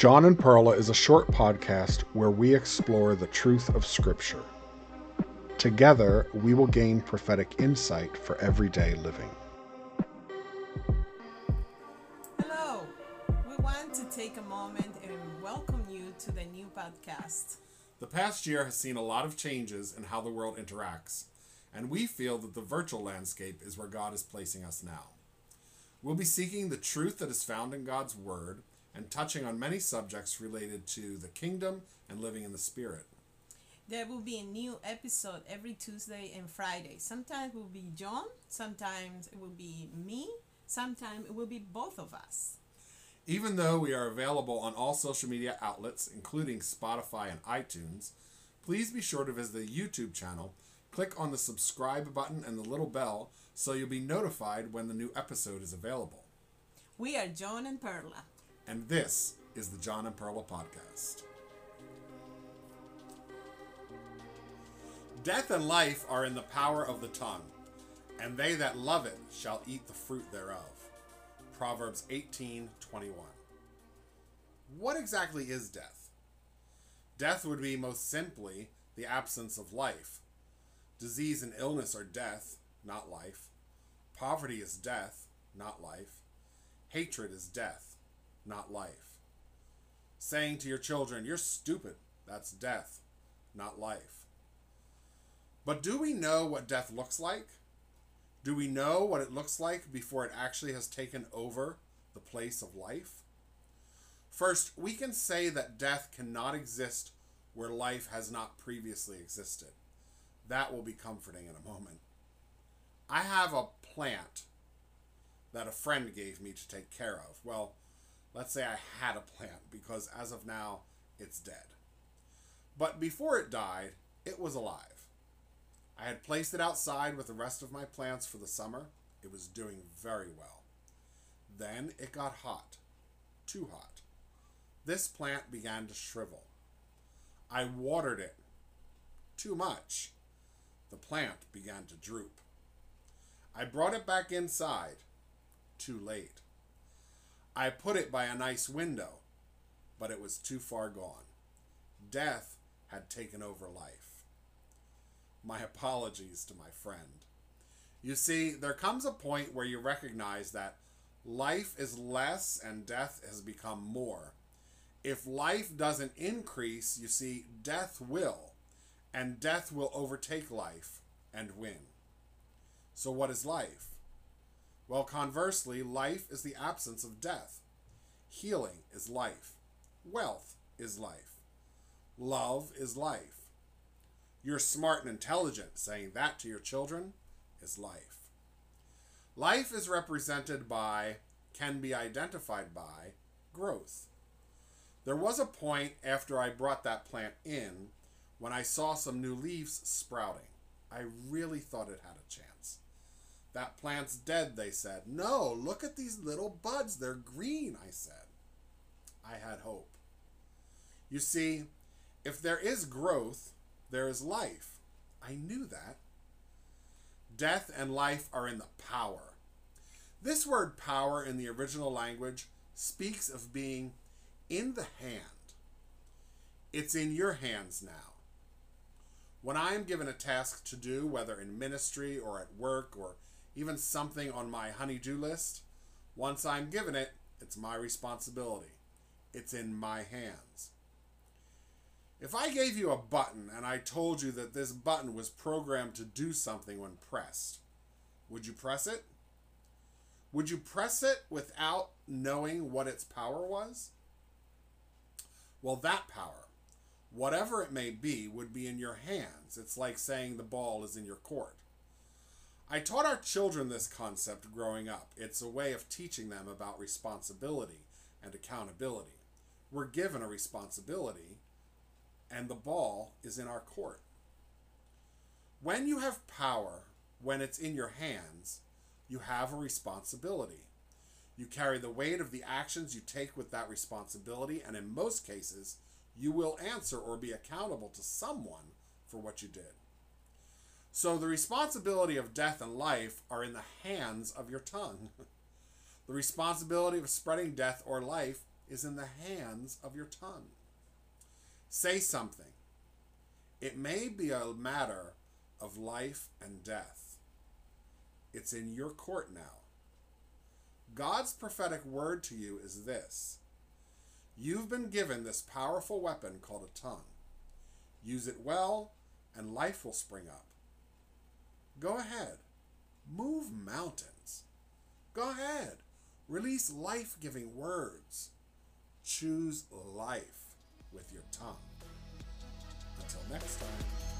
John and Perla is a short podcast where we explore the truth of Scripture. Together, we will gain prophetic insight for everyday living. Hello. We want to take a moment and welcome you to the new podcast. The past year has seen a lot of changes in how the world interacts, and we feel that the virtual landscape is where God is placing us now. We'll be seeking the truth that is found in God's Word and touching on many subjects related to the kingdom and living in the Spirit. There will be a new episode every Tuesday and Friday. Sometimes it will be John, sometimes it will be me, sometimes it will be both of us. Even though we are available on all social media outlets, including Spotify and iTunes, please be sure to visit the YouTube channel, click on the subscribe button and the little bell so you'll be notified when the new episode is available. We are John and Perla. And this is the John and Perla Podcast. Death and life are in the power of the tongue, and they that love it shall eat the fruit thereof. Proverbs 18 21. What exactly is death? Death would be most simply the absence of life. Disease and illness are death, not life. Poverty is death, not life. Hatred is death, not life. Saying to your children, You're stupid, that's death, not life. But do we know what death looks like? Do we know what it looks like before it actually has taken over the place of life? First, we can say that death cannot exist where life has not previously existed. That will be comforting in a moment. I have a plant that a friend gave me to take care of. Well, let's say I had a plant because as of now, it's dead. But before it died, it was alive. I had placed it outside with the rest of my plants for the summer. It was doing very well. Then it got hot, too hot. This plant began to shrivel. I watered it too much. The plant began to droop. I brought it back inside, too late. I put it by a nice window, but it was too far gone. Death had taken over life. My apologies to my friend. You see, there comes a point where you recognize that life is less and death has become more. If life doesn't increase, you see, death will, and death will overtake life and win. So, what is life? Well, conversely, life is the absence of death. Healing is life. Wealth is life. Love is life. You're smart and intelligent. Saying that to your children is life. Life is represented by, can be identified by, growth. There was a point after I brought that plant in when I saw some new leaves sprouting. I really thought it had a chance. That plant's dead, they said. No, look at these little buds. They're green, I said. I had hope. You see, if there is growth, there is life. I knew that. Death and life are in the power. This word power in the original language speaks of being in the hand. It's in your hands now. When I am given a task to do, whether in ministry or at work or even something on my honey-do list, once I'm given it, it's my responsibility. It's in my hands. If I gave you a button and I told you that this button was programmed to do something when pressed, would you press it? Would you press it without knowing what its power was? Well, that power, whatever it may be, would be in your hands. It's like saying the ball is in your court. I taught our children this concept growing up. It's a way of teaching them about responsibility and accountability. We're given a responsibility and the ball is in our court. When you have power, when it's in your hands, you have a responsibility. You carry the weight of the actions you take with that responsibility, and in most cases, you will answer or be accountable to someone for what you did. So the responsibility of death and life are in the hands of your tongue. the responsibility of spreading death or life is in the hands of your tongue. Say something. It may be a matter of life and death. It's in your court now. God's prophetic word to you is this You've been given this powerful weapon called a tongue. Use it well, and life will spring up. Go ahead, move mountains. Go ahead, release life giving words. Choose life with your tongue. Until next time.